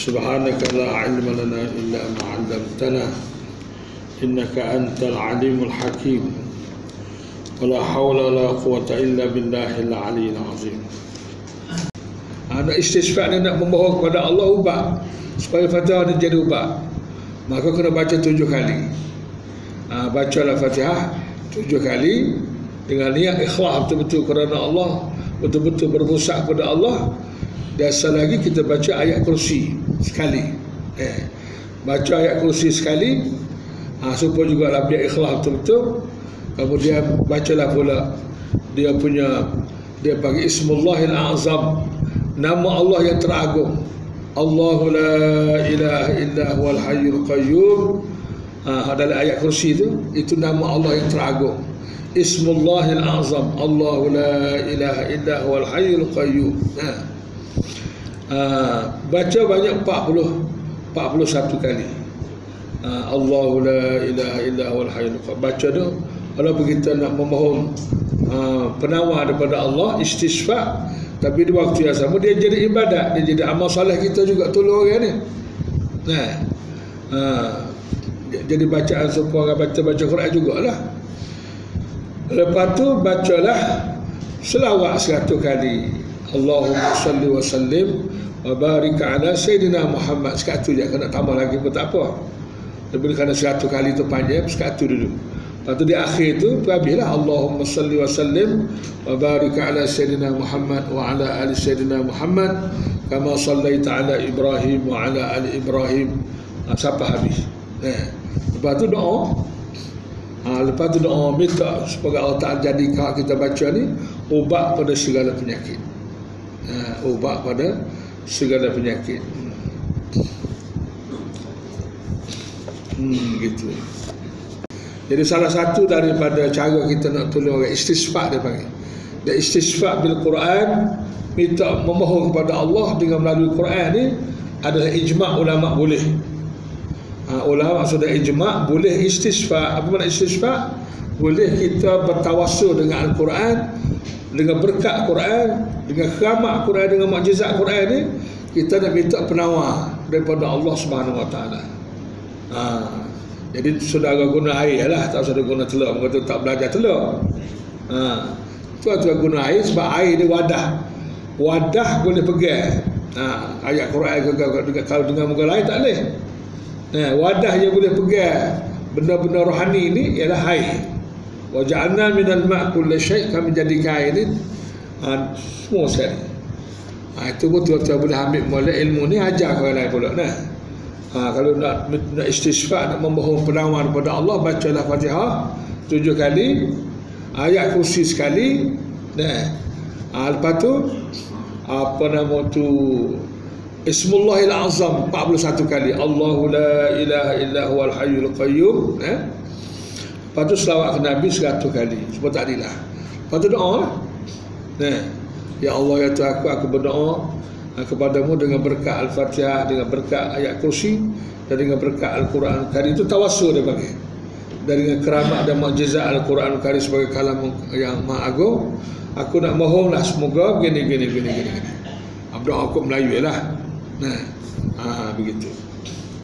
سبحانك لا علم لنا إلا ما علمتنا إنك أنت العليم الحكيم ولا حول ولا قوة إلا بالله العلي العظيم Anak istisfa ni nak memohon kepada Allah ubah supaya Fatihah ni jadi ubah. Maka kena baca tujuh kali. Ha, bacalah Fatihah tujuh kali dengan niat ikhlas betul-betul kerana Allah, betul-betul bermusyak kepada Allah. Dan lagi kita baca ayat kursi sekali. Eh, baca ayat kursi sekali. Ha, supaya juga lah biar ikhlas betul-betul. Kemudian bacalah pula dia punya dia bagi Ismullahil Azam. Nama Allah yang teragung. Allahu la ilaha illa huwal hayyul qayyum. Ha, dalam ayat kursi itu itu nama Allah yang teragung. Ismullahil Azam. Allahu la ilaha illa huwal hayyul qayyum. Ha. Ha, baca banyak 40 41 kali. Ha, Allahu la ilaha illa huwal hayyul qayyum. Baca tu kalau kita nak memohon ha, penawar daripada Allah istisfa tapi di waktu yang sama dia jadi ibadat dia jadi amal soleh kita juga tolong orang ni. Nah ha, jadi bacaan supaya orang baca baca Quran jugalah. Lepas tu bacalah selawat seratus kali. Allahumma salli wa sallim barik ala Sayyidina Muhammad sekatu je kena tambah lagi pun tak apa lebih kerana seratus kali tu panjang sekatu dulu Lepas tu di akhir tu habislah Allahumma salli wa sallim wa barik ala sayyidina Muhammad wa ala ali sayyidina Muhammad kama sallaita ala Ibrahim wa ala ali Ibrahim ha, sampai habis. Eh. Lepas tu doa. Ha, lepas tu doa minta supaya Allah Ta'ala jadikan kita baca ni ubat pada segala penyakit. Ha, ubat pada segala penyakit. Hmm, gitu. Jadi salah satu daripada cara kita nak tolong orang istisfa dia panggil. Dia istisfa bil Quran minta memohon kepada Allah dengan melalui Quran ni adalah ijma' ulama boleh. Ha, ulama sudah ijma' boleh istisfa. Apa makna istisfa? Boleh kita bertawassul dengan Al-Quran dengan berkat Quran, dengan keramat Quran, dengan mukjizat Quran ni kita nak minta penawar daripada Allah Subhanahu Wa Taala. Ha, jadi saudara guna air lah. Tak saudara guna telur. Mereka tak belajar telur. Ha. Tuan-tuan guna air Sebab air ni wadah. Wadah boleh pegang. Ha. Ayat Quran Kalau dengan muka lain tak boleh. Ha. Wadah yang boleh pegang. Benda-benda rohani ni Ialah air. Waja'alna minal ma' kulla syait Kami jadikan air ni ha. Semua sekali ha. Itu pun tuan-tuan boleh ambil mulai ilmu ni Ajar orang lain pula nah. Ha, kalau nak, nak istisfa nak memohon penawar kepada Allah bacalah Fatihah tujuh kali ayat kursi sekali nah ha, lepas tu apa nama tu Ismullahil Azam 41 kali Allahu la ilaha illa huwal hayyul qayyum eh? lepas tu selawat ke Nabi 100 kali sebab tak adilah lepas tu doa nah Ya Allah ya Tuhan aku aku berdoa kepadamu dengan berkat Al-Fatihah dengan berkat ayat kursi dan dengan berkat Al-Quran. Karim itu tawassul dia panggil dan dengan keramat dan mukjizat Al-Quran Karim sebagai kalam yang maha agung aku nak mohonlah semoga gini gini gini gini gini Abdul aku Melayu lah. Nah. Ha, begitu